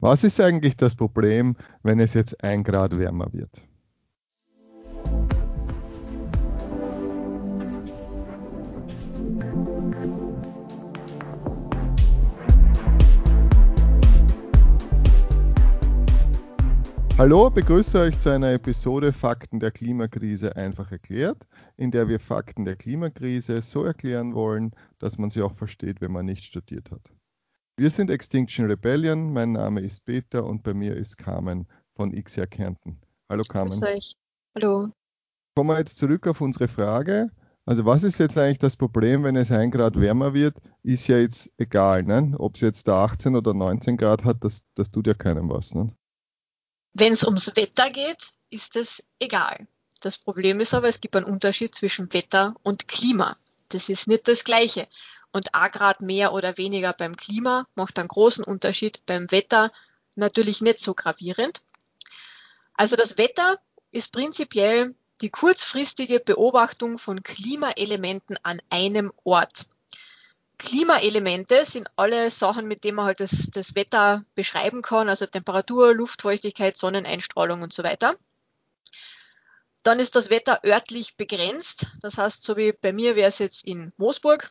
Was ist eigentlich das Problem, wenn es jetzt ein Grad wärmer wird? Hallo, begrüße euch zu einer Episode Fakten der Klimakrise einfach erklärt, in der wir Fakten der Klimakrise so erklären wollen, dass man sie auch versteht, wenn man nicht studiert hat. Wir sind Extinction Rebellion, mein Name ist Peter und bei mir ist Carmen von XR Kärnten. Hallo Carmen. Grüß euch. Hallo. Kommen wir jetzt zurück auf unsere Frage. Also was ist jetzt eigentlich das Problem, wenn es ein Grad wärmer wird, ist ja jetzt egal, ne? ob es jetzt da 18 oder 19 Grad hat, das, das tut ja keinem was. Ne? Wenn es ums Wetter geht, ist es egal. Das Problem ist aber, es gibt einen Unterschied zwischen Wetter und Klima. Das ist nicht das Gleiche. Und A Grad mehr oder weniger beim Klima macht einen großen Unterschied. Beim Wetter natürlich nicht so gravierend. Also das Wetter ist prinzipiell die kurzfristige Beobachtung von Klimaelementen an einem Ort. Klimaelemente sind alle Sachen, mit denen man halt das, das Wetter beschreiben kann, also Temperatur, Luftfeuchtigkeit, Sonneneinstrahlung und so weiter. Dann ist das Wetter örtlich begrenzt. Das heißt, so wie bei mir wäre es jetzt in Moosburg.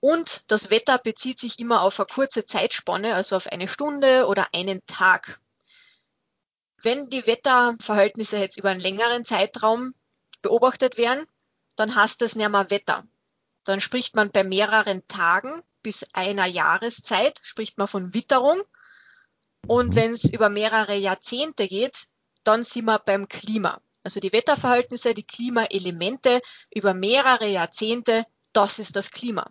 Und das Wetter bezieht sich immer auf eine kurze Zeitspanne, also auf eine Stunde oder einen Tag. Wenn die Wetterverhältnisse jetzt über einen längeren Zeitraum beobachtet werden, dann heißt das nicht mehr Wetter, dann spricht man bei mehreren Tagen bis einer Jahreszeit, spricht man von Witterung. Und mhm. wenn es über mehrere Jahrzehnte geht, dann sind wir beim Klima. Also die Wetterverhältnisse, die Klimaelemente über mehrere Jahrzehnte, das ist das Klima.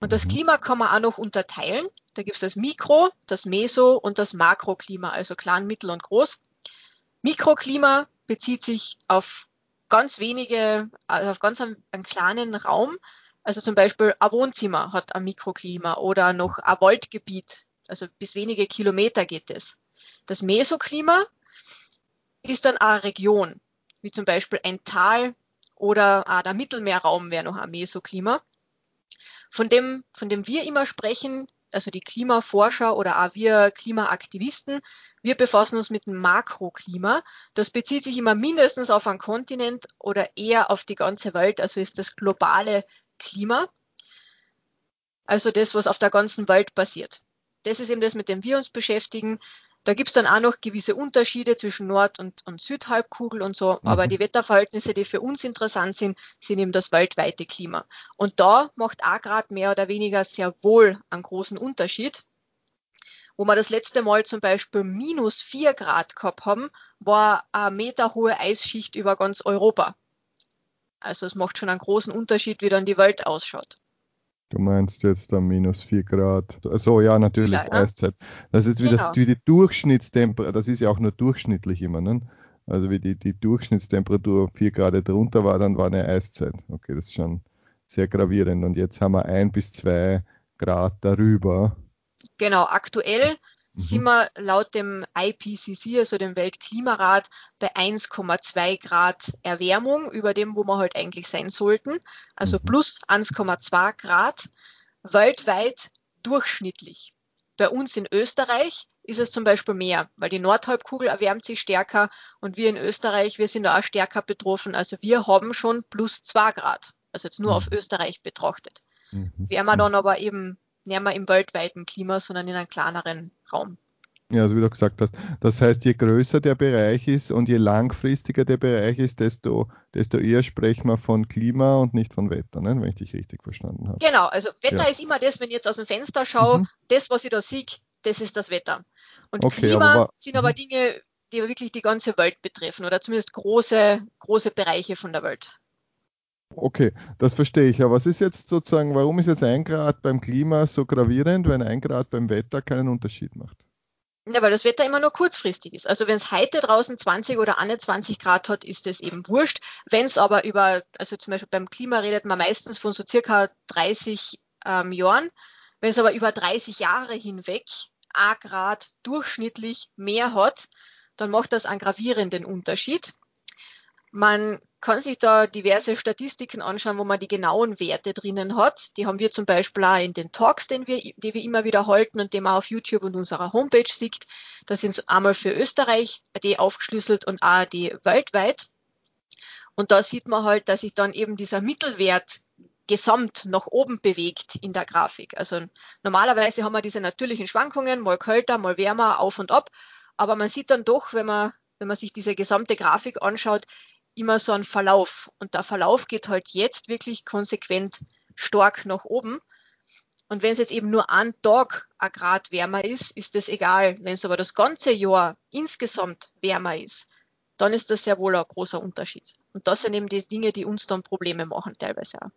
Und das mhm. Klima kann man auch noch unterteilen. Da gibt es das Mikro, das Meso und das Makroklima, also klein, mittel und groß. Mikroklima bezieht sich auf ganz wenige, also auf ganz einen, einen kleinen Raum, also zum Beispiel ein Wohnzimmer hat ein Mikroklima oder noch ein Waldgebiet, also bis wenige Kilometer geht es. Das Mesoklima ist dann eine Region, wie zum Beispiel ein Tal oder auch der Mittelmeerraum wäre noch ein Mesoklima. Von dem, von dem wir immer sprechen, also die Klimaforscher oder auch wir Klimaaktivisten, wir befassen uns mit dem Makroklima. Das bezieht sich immer mindestens auf einen Kontinent oder eher auf die ganze Welt, also ist das globale Klima, also das, was auf der ganzen Welt passiert. Das ist eben das, mit dem wir uns beschäftigen. Da gibt es dann auch noch gewisse Unterschiede zwischen Nord- und, und Südhalbkugel und so, mhm. aber die Wetterverhältnisse, die für uns interessant sind, sind eben das weltweite Klima. Und da macht A Grad mehr oder weniger sehr wohl einen großen Unterschied. Wo wir das letzte Mal zum Beispiel minus vier Grad gehabt haben, war eine meterhohe Eisschicht über ganz Europa. Also es macht schon einen großen Unterschied, wie dann die Welt ausschaut. Du meinst jetzt da minus 4 Grad. Also ja, natürlich, ja, ja. Eiszeit. Das ist wie, genau. das, wie die Durchschnittstemperatur, das ist ja auch nur durchschnittlich immer, ne? Also wie die, die Durchschnittstemperatur 4 Grad drunter war, dann war eine Eiszeit. Okay, das ist schon sehr gravierend. Und jetzt haben wir 1 bis 2 Grad darüber. Genau, aktuell mhm. sind wir laut dem IPCC, also dem Weltklimarat, bei 1,2 Grad Erwärmung über dem, wo wir halt eigentlich sein sollten. Also mhm. plus 1,2 Grad weltweit durchschnittlich. Bei uns in Österreich ist es zum Beispiel mehr, weil die Nordhalbkugel erwärmt sich stärker und wir in Österreich, wir sind da auch stärker betroffen. Also wir haben schon plus 2 Grad, also jetzt nur mhm. auf Österreich betrachtet. Mhm. Wären wir dann aber eben nicht mehr im weltweiten Klima, sondern in einem kleineren Raum. Ja, also wie du gesagt hast. Das heißt, je größer der Bereich ist und je langfristiger der Bereich ist, desto, desto eher sprechen wir von Klima und nicht von Wetter, ne? wenn ich dich richtig verstanden habe. Genau, also Wetter ja. ist immer das, wenn ich jetzt aus dem Fenster schaue, mhm. das, was ich da sehe, das ist das Wetter. Und okay, Klima aber, sind aber mhm. Dinge, die wirklich die ganze Welt betreffen oder zumindest große, große Bereiche von der Welt. Okay, das verstehe ich. Aber was ist jetzt sozusagen, warum ist jetzt ein Grad beim Klima so gravierend, wenn ein Grad beim Wetter keinen Unterschied macht? Ja, weil das Wetter immer nur kurzfristig ist. Also wenn es heute draußen 20 oder 21 Grad hat, ist es eben wurscht. Wenn es aber über, also zum Beispiel beim Klima redet man meistens von so circa 30 ähm, Jahren. Wenn es aber über 30 Jahre hinweg a Grad durchschnittlich mehr hat, dann macht das einen gravierenden Unterschied. Man kann sich da diverse Statistiken anschauen, wo man die genauen Werte drinnen hat. Die haben wir zum Beispiel auch in den Talks, den wir, die wir immer wieder halten und die man auf YouTube und unserer Homepage sieht. Da sind es einmal für Österreich die aufgeschlüsselt und auch die weltweit. Und da sieht man halt, dass sich dann eben dieser Mittelwert gesamt nach oben bewegt in der Grafik. Also normalerweise haben wir diese natürlichen Schwankungen, mal kälter, mal wärmer, auf und ab. Aber man sieht dann doch, wenn man, wenn man sich diese gesamte Grafik anschaut, immer so einen Verlauf. Und der Verlauf geht halt jetzt wirklich konsequent stark nach oben. Und wenn es jetzt eben nur ein Tag ein Grad wärmer ist, ist das egal. Wenn es aber das ganze Jahr insgesamt wärmer ist, dann ist das sehr wohl ein großer Unterschied. Und das sind eben die Dinge, die uns dann Probleme machen, teilweise auch.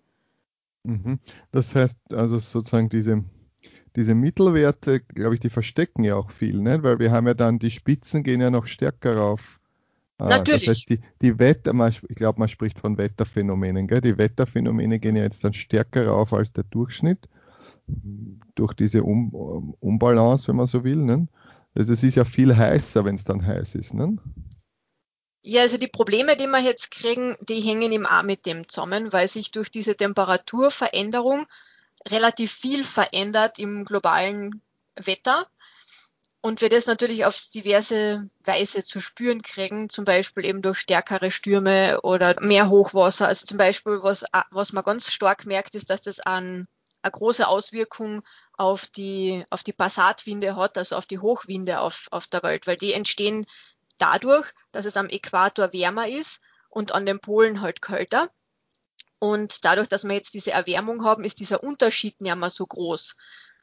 Mhm. Das heißt also sozusagen diese, diese Mittelwerte, glaube ich, die verstecken ja auch viel, ne? weil wir haben ja dann, die Spitzen gehen ja noch stärker rauf. Ah, Natürlich. Das heißt, die, die Wetter, ich glaube, man spricht von Wetterphänomenen, gell? die Wetterphänomene gehen ja jetzt dann stärker rauf als der Durchschnitt durch diese um Umbalance, wenn man so will. Ne? Also es ist ja viel heißer, wenn es dann heiß ist. Ne? Ja, also die Probleme, die wir jetzt kriegen, die hängen im auch mit dem zusammen, weil sich durch diese Temperaturveränderung relativ viel verändert im globalen Wetter und wir das natürlich auf diverse Weise zu spüren kriegen, zum Beispiel eben durch stärkere Stürme oder mehr Hochwasser. Also zum Beispiel, was, was man ganz stark merkt, ist, dass das an eine große Auswirkung auf die, auf die Passatwinde hat, also auf die Hochwinde auf, auf der Welt, weil die entstehen dadurch, dass es am Äquator wärmer ist und an den Polen halt kälter. Und dadurch, dass wir jetzt diese Erwärmung haben, ist dieser Unterschied nicht mehr so groß.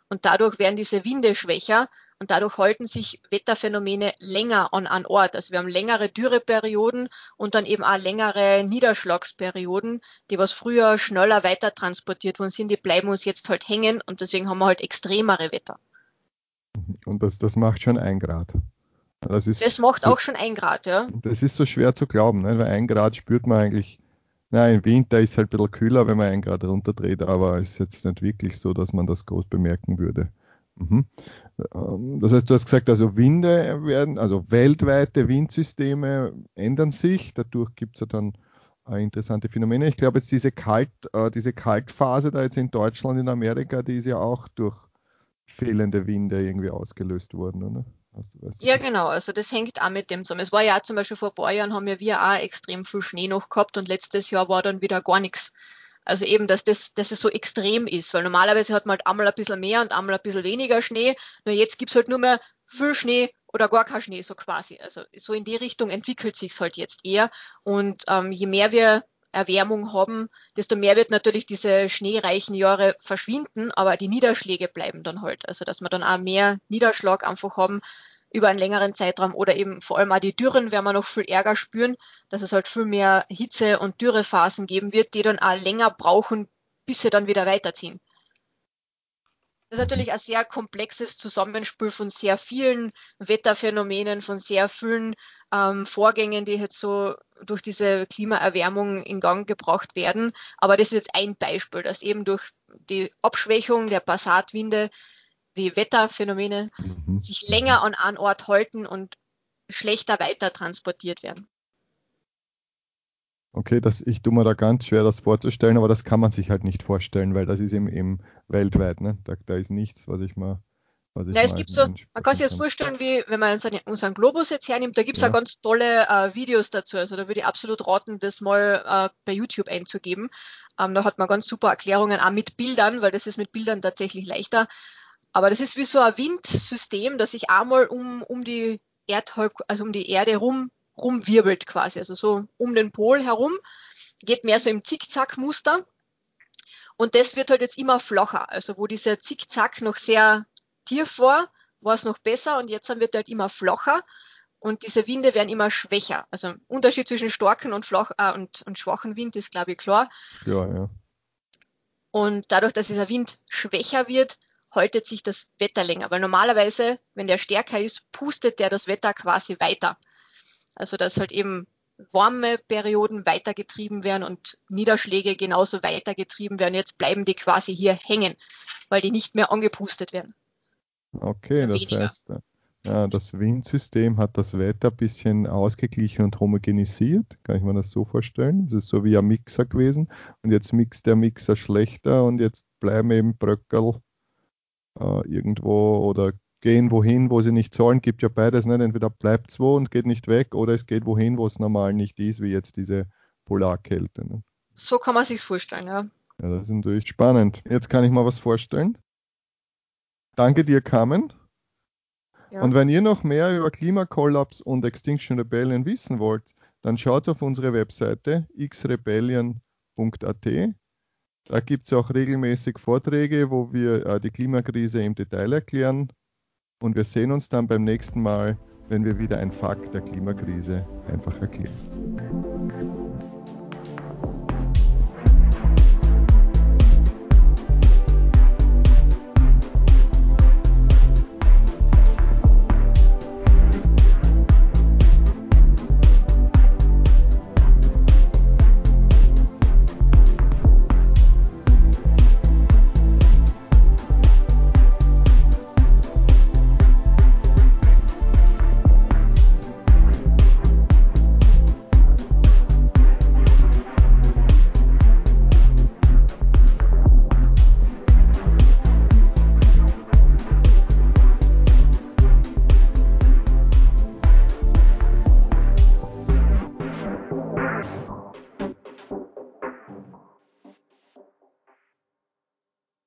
Und dadurch werden diese Winde schwächer und dadurch halten sich Wetterphänomene länger an einem Ort. Also wir haben längere Dürreperioden und dann eben auch längere Niederschlagsperioden, die was früher schneller weiter transportiert worden sind, die bleiben uns jetzt halt hängen und deswegen haben wir halt extremere Wetter. Und das, das macht schon ein Grad. Das, ist das macht so, auch schon ein Grad, ja. Das ist so schwer zu glauben, ne? weil ein Grad spürt man eigentlich, na, im Winter ist es halt ein bisschen kühler, wenn man ein Grad runterdreht, aber es ist jetzt nicht wirklich so, dass man das groß bemerken würde. Mhm. Ähm, das heißt, du hast gesagt, also Winde werden, also weltweite Windsysteme ändern sich, dadurch gibt es ja dann äh, interessante Phänomene. Ich glaube jetzt diese Kalt, äh, diese Kaltphase da jetzt in Deutschland, in Amerika, die ist ja auch durch fehlende Winde irgendwie ausgelöst worden, oder? Weißt du, weißt du ja, genau. Also das hängt auch mit dem zusammen. Es war ja zum Beispiel vor ein paar Jahren haben ja wir auch extrem viel Schnee noch gehabt und letztes Jahr war dann wieder gar nichts. Also eben, dass das, dass es so extrem ist, weil normalerweise hat man halt einmal ein bisschen mehr und einmal ein bisschen weniger Schnee. Nur jetzt gibt's halt nur mehr viel Schnee oder gar kein Schnee, so quasi. Also so in die Richtung entwickelt sich's halt jetzt eher. Und ähm, je mehr wir Erwärmung haben, desto mehr wird natürlich diese schneereichen Jahre verschwinden, aber die Niederschläge bleiben dann halt. Also dass wir dann auch mehr Niederschlag einfach haben über einen längeren Zeitraum oder eben vor allem auch die Dürren werden wir noch viel ärger spüren, dass es halt viel mehr Hitze- und Dürrephasen geben wird, die dann auch länger brauchen, bis sie dann wieder weiterziehen. Das ist natürlich ein sehr komplexes Zusammenspiel von sehr vielen Wetterphänomenen, von sehr vielen ähm, Vorgängen, die jetzt so durch diese Klimaerwärmung in Gang gebracht werden. Aber das ist jetzt ein Beispiel, dass eben durch die Abschwächung der Passatwinde die Wetterphänomene mhm. sich länger an einem Ort halten und schlechter weiter transportiert werden. Okay, das, ich tue mir da ganz schwer, das vorzustellen, aber das kann man sich halt nicht vorstellen, weil das ist eben, eben weltweit, ne? Da, da ist nichts, was ich mal. Was ich ja, es gibt so, man kann sich das vorstellen, wie wenn man unseren, unseren Globus jetzt hernimmt, da gibt es ja. ganz tolle äh, Videos dazu. Also da würde ich absolut raten, das mal äh, bei YouTube einzugeben. Ähm, da hat man ganz super Erklärungen, auch mit Bildern, weil das ist mit Bildern tatsächlich leichter. Aber das ist wie so ein Windsystem, das sich einmal um, um die Erdhalb, also um die Erde rum rumwirbelt quasi, also so um den Pol herum, geht mehr so im Zickzack-Muster. Und das wird halt jetzt immer flacher. Also wo dieser Zickzack noch sehr tief war, war es noch besser und jetzt wird halt immer flacher und diese Winde werden immer schwächer. Also Unterschied zwischen starken und, flach, äh, und, und schwachen Wind ist, glaube ich, klar. Ja, ja. Und dadurch, dass dieser Wind schwächer wird, haltet sich das Wetter länger. Weil normalerweise, wenn der stärker ist, pustet der das Wetter quasi weiter. Also dass halt eben warme Perioden weitergetrieben werden und Niederschläge genauso weitergetrieben werden. Jetzt bleiben die quasi hier hängen, weil die nicht mehr angepustet werden. Okay, das heißt, Ja, das Windsystem hat das Wetter ein bisschen ausgeglichen und homogenisiert. Kann ich mir das so vorstellen? Das ist so wie ein Mixer gewesen. Und jetzt mixt der Mixer schlechter und jetzt bleiben eben Bröckel äh, irgendwo oder gehen wohin, wo sie nicht sollen. Gibt ja beides. Nicht? Entweder bleibt es wo und geht nicht weg oder es geht wohin, wo es normal nicht ist, wie jetzt diese Polarkälte. Ne? So kann man sich vorstellen, ja. Ja, das ist natürlich spannend. Jetzt kann ich mal was vorstellen. Danke dir, Carmen. Ja. Und wenn ihr noch mehr über Klimakollaps und Extinction Rebellion wissen wollt, dann schaut auf unsere Webseite xrebellion.at. Da gibt es auch regelmäßig Vorträge, wo wir äh, die Klimakrise im Detail erklären. Und wir sehen uns dann beim nächsten Mal, wenn wir wieder ein Fakt der Klimakrise einfach erklären.